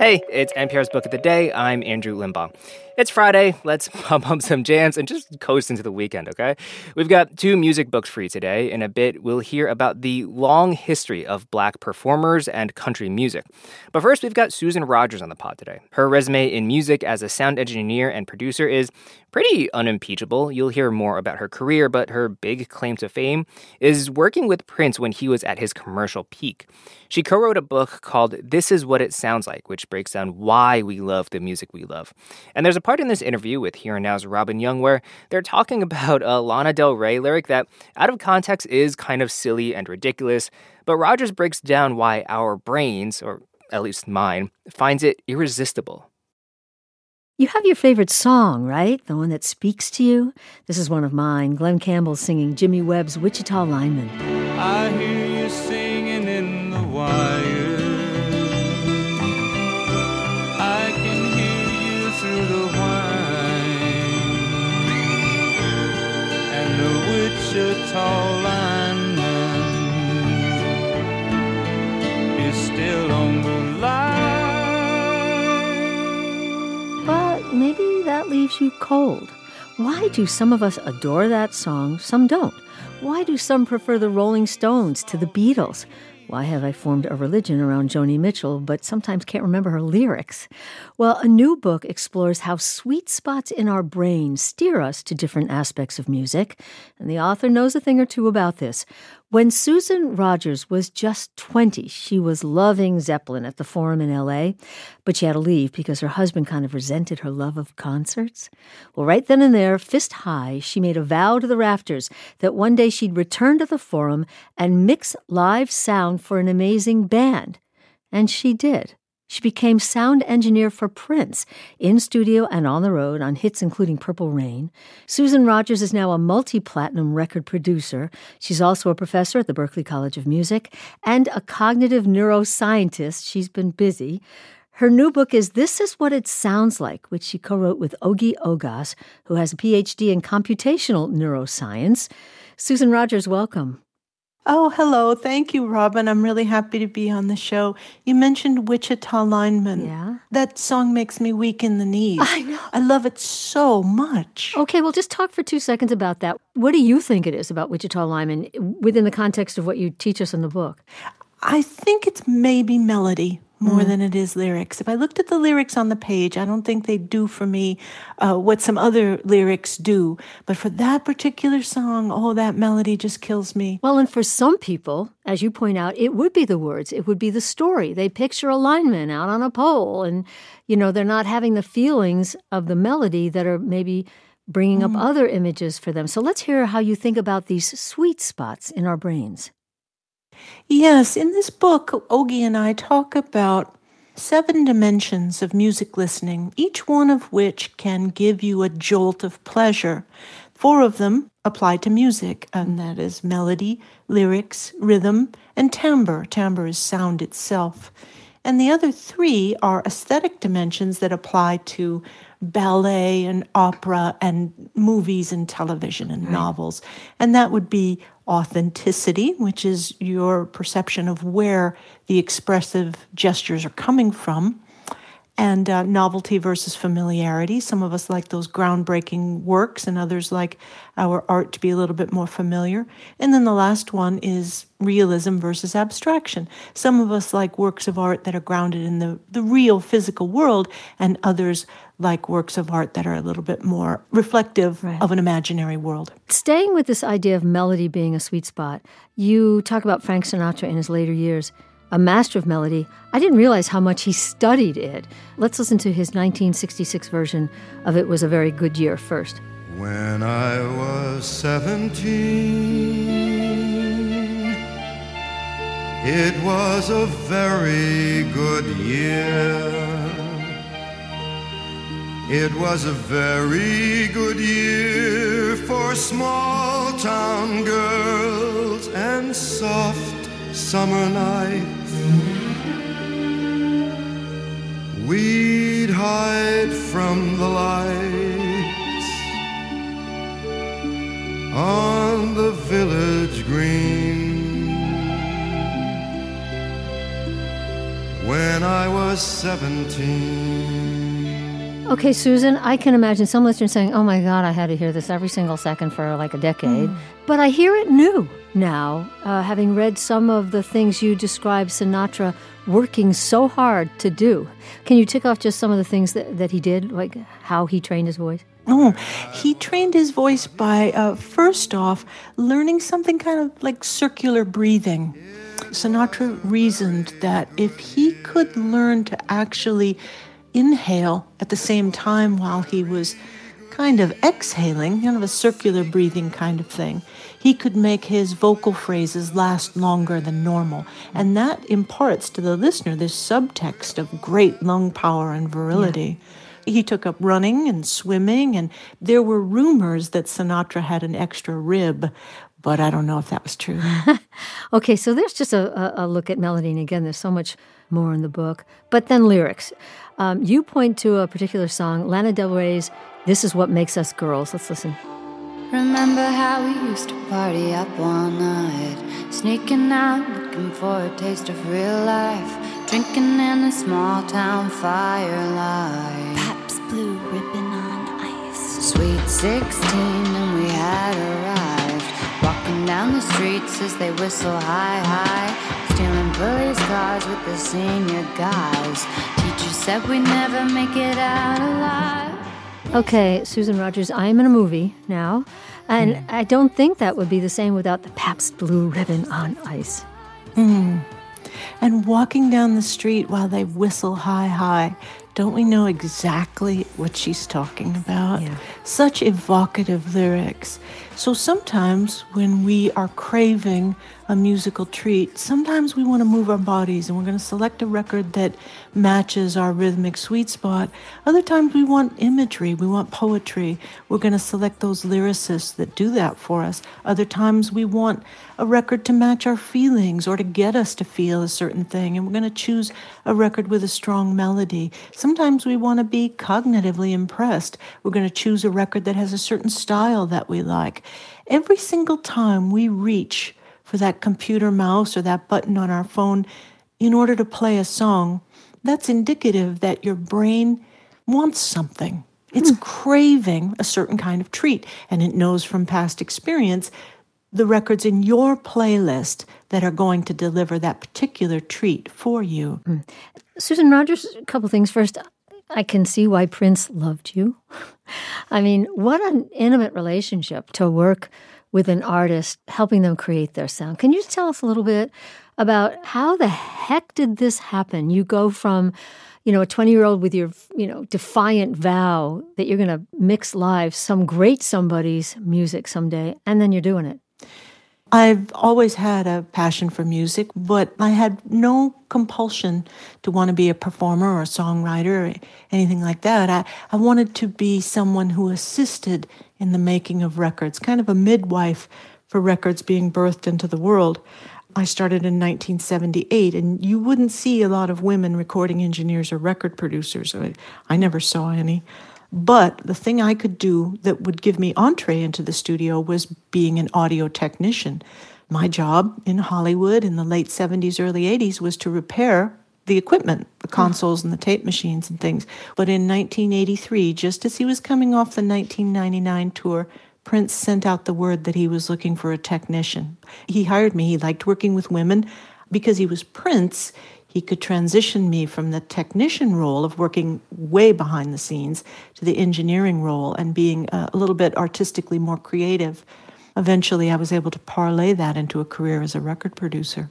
Hey, it's NPR's Book of the Day. I'm Andrew Limbong. It's Friday. Let's pump up some jams and just coast into the weekend, okay? We've got two music books for you today. In a bit, we'll hear about the long history of black performers and country music. But first, we've got Susan Rogers on the pod today. Her resume in music as a sound engineer and producer is pretty unimpeachable. You'll hear more about her career, but her big claim to fame is working with Prince when he was at his commercial peak. She co wrote a book called This Is What It Sounds Like, which breaks down why we love the music we love. And there's a part in this interview with Here and Now's Robin Young where they're talking about a Lana Del Rey lyric that, out of context, is kind of silly and ridiculous, but Rogers breaks down why our brains, or at least mine, finds it irresistible. You have your favorite song, right? The one that speaks to you? This is one of mine. Glen Campbell singing Jimmy Webb's Wichita Lineman. That leaves you cold. Why do some of us adore that song, some don't? Why do some prefer the Rolling Stones to the Beatles? Why have I formed a religion around Joni Mitchell, but sometimes can't remember her lyrics? Well, a new book explores how sweet spots in our brain steer us to different aspects of music, and the author knows a thing or two about this. When Susan Rogers was just 20, she was loving Zeppelin at the Forum in LA, but she had to leave because her husband kind of resented her love of concerts. Well, right then and there, fist high, she made a vow to the rafters that one day she'd return to the Forum and mix live sound for an amazing band. And she did. She became sound engineer for Prince, in studio and on the road on hits including Purple Rain. Susan Rogers is now a multi platinum record producer. She's also a professor at the Berklee College of Music and a cognitive neuroscientist. She's been busy. Her new book is This Is What It Sounds Like, which she co wrote with Ogi Ogas, who has a PhD in computational neuroscience. Susan Rogers, welcome. Oh, hello. Thank you, Robin. I'm really happy to be on the show. You mentioned Wichita Lineman. Yeah. That song makes me weak in the knees. I know. I love it so much. Okay, well, just talk for two seconds about that. What do you think it is about Wichita Lineman within the context of what you teach us in the book? I think it's maybe melody more mm. than it is lyrics. If I looked at the lyrics on the page, I don't think they do for me uh, what some other lyrics do. But for that particular song, oh, that melody just kills me. Well, and for some people, as you point out, it would be the words, it would be the story. They picture a lineman out on a pole, and, you know, they're not having the feelings of the melody that are maybe bringing mm. up other images for them. So let's hear how you think about these sweet spots in our brains. Yes, in this book, Ogi and I talk about seven dimensions of music listening, each one of which can give you a jolt of pleasure. Four of them apply to music, and that is melody, lyrics, rhythm, and timbre. Timbre is sound itself. And the other three are aesthetic dimensions that apply to ballet and opera and movies and television and novels. And that would be authenticity, which is your perception of where the expressive gestures are coming from, and uh, novelty versus familiarity. Some of us like those groundbreaking works, and others like our art to be a little bit more familiar. And then the last one is realism versus abstraction. Some of us like works of art that are grounded in the, the real physical world, and others like works of art that are a little bit more reflective right. of an imaginary world. Staying with this idea of melody being a sweet spot, you talk about Frank Sinatra in his later years, a master of melody. I didn't realize how much he studied it. Let's listen to his 1966 version of It Was a Very Good Year first. When I was 17, it was a very good year. It was a very good year for small town girls and soft summer nights. We'd hide from the lights on the village green. when I was 17. Okay, Susan, I can imagine some listeners saying, oh my God, I had to hear this every single second for like a decade. But I hear it new now, uh, having read some of the things you describe Sinatra working so hard to do. Can you tick off just some of the things that, that he did, like how he trained his voice? Oh, he trained his voice by, uh, first off, learning something kind of like circular breathing. Sinatra reasoned that if he could learn to actually inhale at the same time while he was kind of exhaling, kind of a circular breathing kind of thing, he could make his vocal phrases last longer than normal. And that imparts to the listener this subtext of great lung power and virility. He took up running and swimming, and there were rumors that Sinatra had an extra rib, but I don't know if that was true. Okay, so there's just a, a, a look at melody, and again, there's so much more in the book. But then lyrics. Um, you point to a particular song, Lana Del Rey's This Is What Makes Us Girls. Let's listen. Remember how we used to party up all night, sneaking out, looking for a taste of real life, drinking in the small town firelight. Pabst blue ribbon on ice. Sweet 16, and we had arrived. Walking down the streets as they whistle high, high. Police cars with the senior guys. Teacher said we'd never make it out alive. Okay, Susan Rogers, I am in a movie now, and mm. I don't think that would be the same without the Pabst Blue Ribbon on ice. Mm. and walking down the street while they whistle high, high. Don't we know exactly what she's talking about? Yeah. Such evocative lyrics. So sometimes when we are craving a musical treat, sometimes we want to move our bodies and we're going to select a record that matches our rhythmic sweet spot. Other times we want imagery, we want poetry. We're going to select those lyricists that do that for us. Other times we want a record to match our feelings or to get us to feel a certain thing, and we're going to choose a record with a strong melody. Sometimes we want to be cognitively impressed. We're going to choose a record that has a certain style that we like. Every single time we reach for that computer mouse or that button on our phone in order to play a song, that's indicative that your brain wants something. It's hmm. craving a certain kind of treat, and it knows from past experience the records in your playlist that are going to deliver that particular treat for you. Hmm. Susan Rogers, a couple things. First, I can see why Prince loved you. I mean, what an intimate relationship to work with an artist, helping them create their sound. Can you tell us a little bit about how the heck did this happen? You go from, you know, a 20 year old with your, you know, defiant vow that you're going to mix live some great somebody's music someday, and then you're doing it. I've always had a passion for music, but I had no compulsion to want to be a performer or a songwriter or anything like that. I, I wanted to be someone who assisted in the making of records, kind of a midwife for records being birthed into the world. I started in 1978, and you wouldn't see a lot of women recording engineers or record producers. I, I never saw any. But the thing I could do that would give me entree into the studio was being an audio technician. My job in Hollywood in the late 70s, early 80s was to repair the equipment, the hmm. consoles and the tape machines and things. But in 1983, just as he was coming off the 1999 tour, Prince sent out the word that he was looking for a technician. He hired me. He liked working with women. Because he was Prince, he could transition me from the technician role of working way behind the scenes to the engineering role and being uh, a little bit artistically more creative. Eventually, I was able to parlay that into a career as a record producer.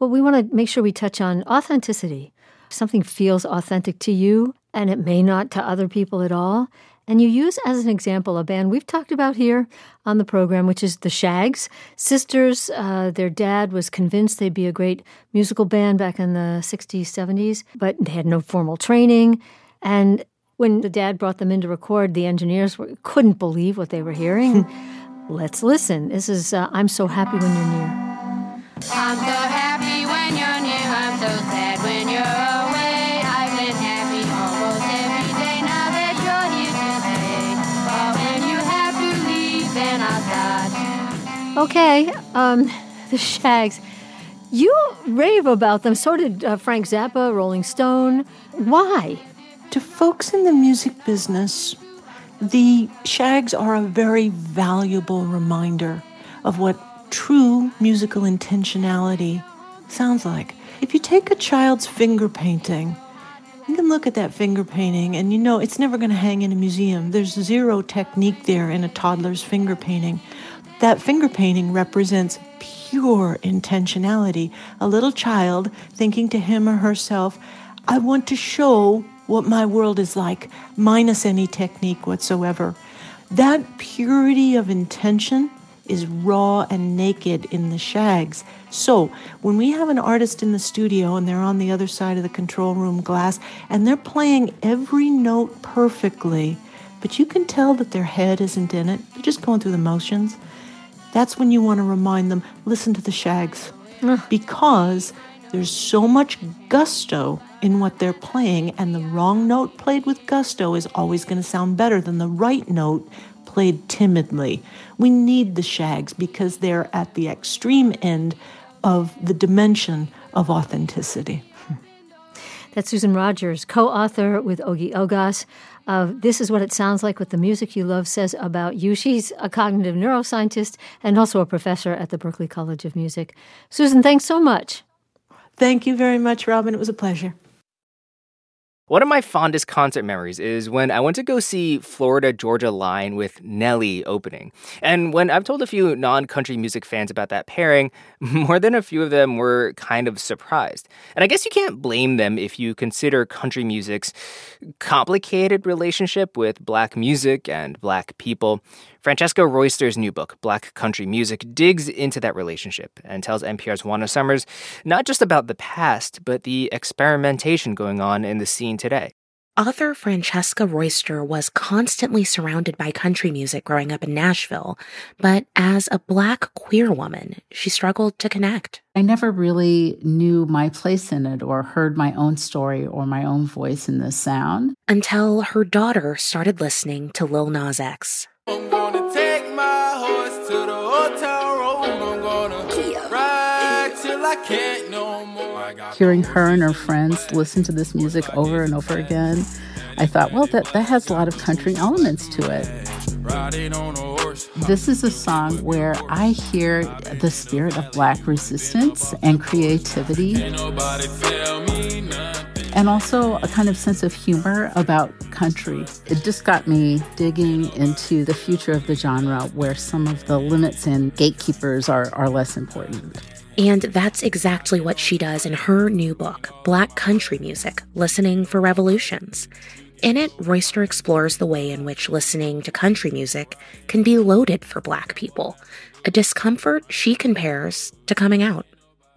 Well, we want to make sure we touch on authenticity. Something feels authentic to you and it may not to other people at all. And you use as an example a band we've talked about here on the program, which is the Shaggs. Sisters, uh, their dad was convinced they'd be a great musical band back in the 60s, 70s, but they had no formal training. And when the dad brought them in to record, the engineers were, couldn't believe what they were hearing. Let's listen. This is uh, I'm So Happy When You're Near. Okay, um, the Shaggs. You rave about them. So did uh, Frank Zappa, Rolling Stone. Why? To folks in the music business, the shaggs are a very valuable reminder of what true musical intentionality sounds like. If you take a child's finger painting, you can look at that finger painting and you know it's never going to hang in a museum. There's zero technique there in a toddler's finger painting. That finger painting represents pure intentionality. A little child thinking to him or herself, I want to show what my world is like, minus any technique whatsoever. That purity of intention is raw and naked in the shaggs. So, when we have an artist in the studio and they're on the other side of the control room glass and they're playing every note perfectly, but you can tell that their head isn't in it, they're just going through the motions, that's when you want to remind them listen to the shaggs. Because there's so much gusto in what they're playing, and the wrong note played with gusto is always going to sound better than the right note played timidly. We need the shaggs because they're at the extreme end of the dimension of authenticity. That's Susan Rogers, co author with Ogi Ogas This is What It Sounds Like What the Music You Love Says About You. She's a cognitive neuroscientist and also a professor at the Berklee College of Music. Susan, thanks so much. Thank you very much, Robin. It was a pleasure. One of my fondest concert memories is when I went to go see Florida Georgia Line with Nelly opening. And when I've told a few non country music fans about that pairing, more than a few of them were kind of surprised. And I guess you can't blame them if you consider country music's complicated relationship with black music and black people. Francesca Royster's new book, Black Country Music, digs into that relationship and tells NPR's Juana Summers not just about the past, but the experimentation going on in the scene today. Author Francesca Royster was constantly surrounded by country music growing up in Nashville, but as a black queer woman, she struggled to connect. I never really knew my place in it or heard my own story or my own voice in this sound. Until her daughter started listening to Lil Nas X. I'm gonna take my horse to the old town road. I'm gonna ride till I can't no more. Hearing her and her friends listen to this music over and over again, I thought, well, that, that has a lot of country elements to it. riding on a horse. This is a song where I hear the spirit of Black resistance and creativity. And also a kind of sense of humor about country. It just got me digging into the future of the genre where some of the limits and gatekeepers are, are less important. And that's exactly what she does in her new book, Black Country Music Listening for Revolutions. In it, Royster explores the way in which listening to country music can be loaded for Black people, a discomfort she compares to coming out.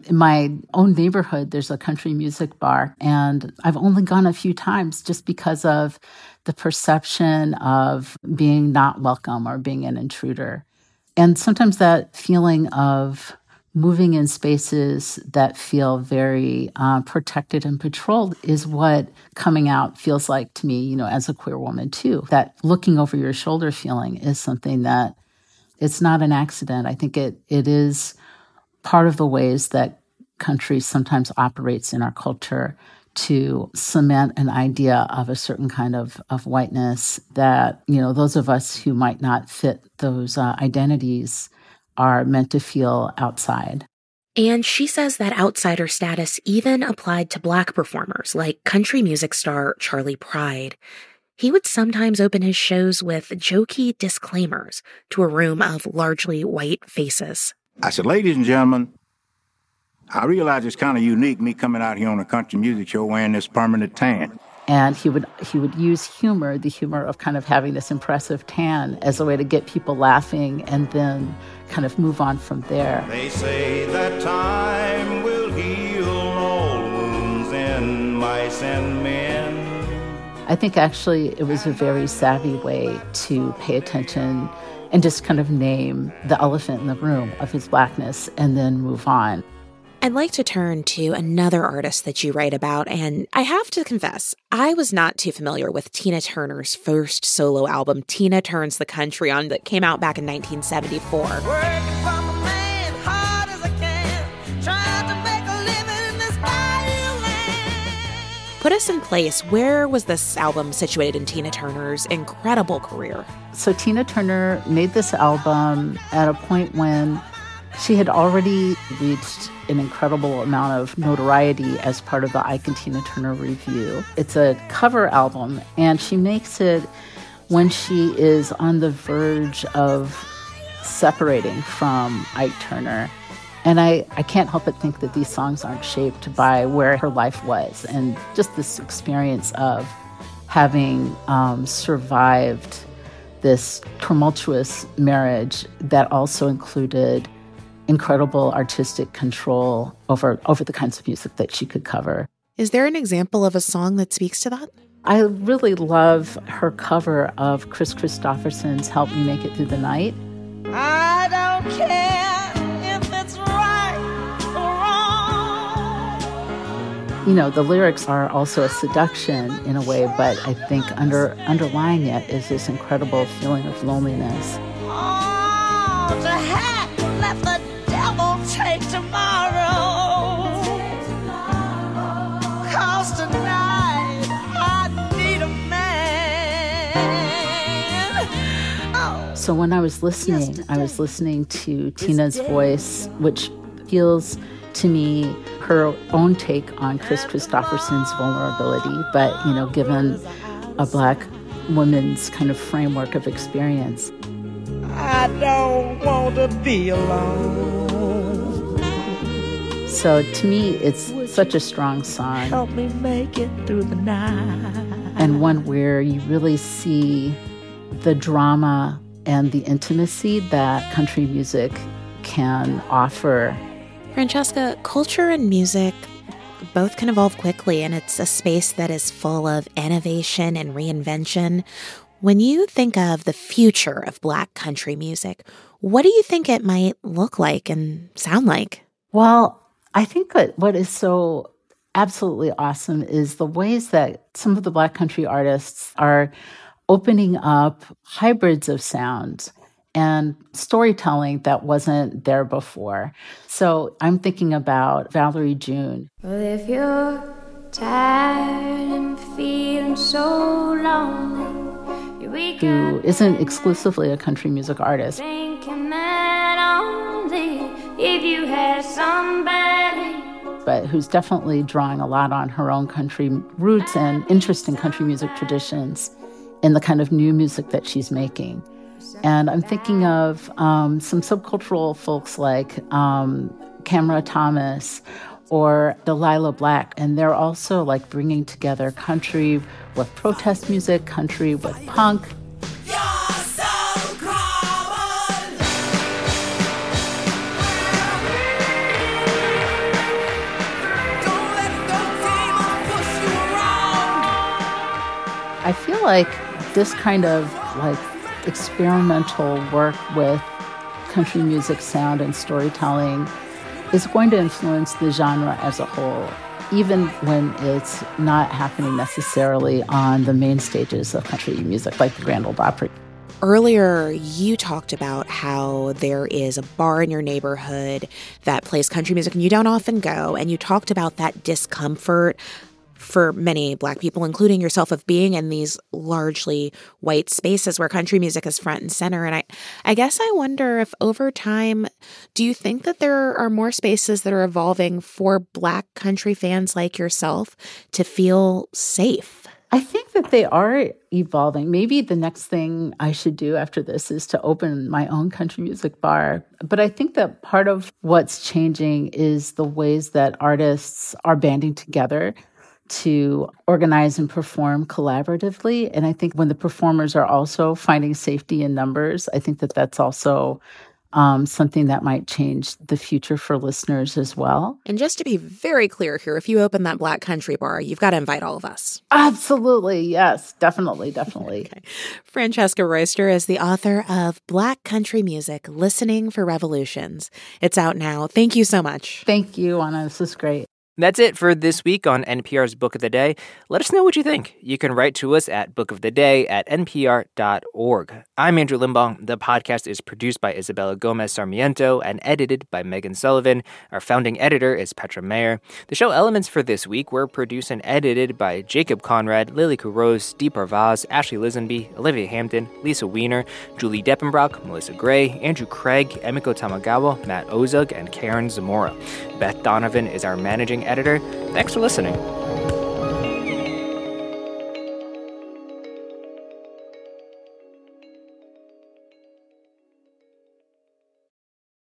In my own neighborhood, there's a country music bar, and I've only gone a few times just because of the perception of being not welcome or being an intruder. And sometimes that feeling of moving in spaces that feel very uh, protected and patrolled is what coming out feels like to me, you know, as a queer woman too. That looking over your shoulder feeling is something that it's not an accident. I think it it is part of the ways that country sometimes operates in our culture to cement an idea of a certain kind of, of whiteness that, you know, those of us who might not fit those uh, identities are meant to feel outside. And she says that outsider status even applied to black performers like country music star Charley Pride. He would sometimes open his shows with jokey disclaimers to a room of largely white faces. I said, ladies and gentlemen, I realize it's kind of unique me coming out here on a country music show wearing this permanent tan. And he would he would use humor, the humor of kind of having this impressive tan, as a way to get people laughing, and then kind of move on from there. They say that time will heal all wounds in mice and men. I think actually it was a very savvy way to pay attention and just kind of name the elephant in the room of his blackness and then move on. I'd like to turn to another artist that you write about, and I have to confess, I was not too familiar with Tina Turner's first solo album, Tina Turns the Country On, that came out back in 1974. Put us in place. Where was this album situated in Tina Turner's incredible career? So, Tina Turner made this album at a point when she had already reached an incredible amount of notoriety as part of the Ike and Tina Turner Revue. It's a cover album, and she makes it when she is on the verge of separating from Ike Turner. And I, I can't help but think that these songs aren't shaped by where her life was and just this experience of having um, survived this tumultuous marriage that also included incredible artistic control over over the kinds of music that she could cover. Is there an example of a song that speaks to that? I really love her cover of Kris Kristofferson's Help Me Make It Through the Night. I don't care You know, the lyrics are also a seduction in a way, but I think under underlying it is this incredible feeling of loneliness. Oh, to heck, let the devil take tomorrow. Cause tonight I need a man. Oh. So when I was listening, I was listening to Tina's voice, which feels to me her own take on Kris Kristofferson's vulnerability, but you know, given a black woman's kind of framework of experience. I don't want to be alone. So to me, it's such a strong song. Help me make it through the night. And one where you really see the drama and the intimacy that country music can offer. Francesca, culture and music both can evolve quickly, and it's a space that is full of innovation and reinvention. When you think of the future of Black country music, what do you think it might look like and sound like? Well, I think that what is so absolutely awesome is the ways that some of the Black country artists are opening up hybrids of sound and storytelling that wasn't there before. So I'm thinking about Valerie June. Well, if you're tired and feeling so lonely, who isn't exclusively a country music artist. that only if you had somebody. But who's definitely drawing a lot on her own country roots and interest in country music traditions in the kind of new music that she's making. And I'm thinking of um, some subcultural folks like um, Kamara Thomas or Delilah Black, and they're also like bringing together country with protest music, country with punk. I feel like this kind of like experimental work with country music sound and storytelling is going to influence the genre as a whole, even when it's not happening necessarily on the main stages of country music, like the Grand Ole Opry. Earlier, you talked about how there is a bar in your neighborhood that plays country music and you don't often go. And you talked about that discomfort for many Black people, including yourself, of being in these largely white spaces where country music is front and center. And I, I guess I wonder if over time, do you think that there are more spaces that are evolving for Black country fans like yourself to feel safe? I think that they are evolving. Maybe the next thing I should do after this is to open my own country music bar. But I think that part of what's changing is the ways that artists are banding together to organize and perform collaboratively. And I think when the performers are also finding safety in numbers, I think that that's also um, something that might change the future for listeners as well. And just to be very clear here, if you open that Black Country Bar, you've got to invite all of us. Absolutely. Yes, definitely. Definitely. okay. Francesca Royster is the author of Black Country Music Listening for Revolutions. It's out now. Thank you so much. Thank you, Anna. This is great. That's it for this week on NPR's Book of the Day. Let us know what you think. You can write to us at bookoftheday at npr.org. I'm Andrew Limbong. The podcast is produced by Isabella Gomez Sarmiento and edited by Megan Sullivan. Our founding editor is Petra Mayer. The show elements for this week were produced and edited by Jacob Conrad, Lily Kurose, Deep Vaz, Ashley Lisenby, Olivia Hampton, Lisa Weiner, Julie Depenbrock, Melissa Gray, Andrew Craig, Emiko Tamagawa, Matt Ozug, and Karen Zamora. Beth Donovan is our managing editor. Thanks for listening.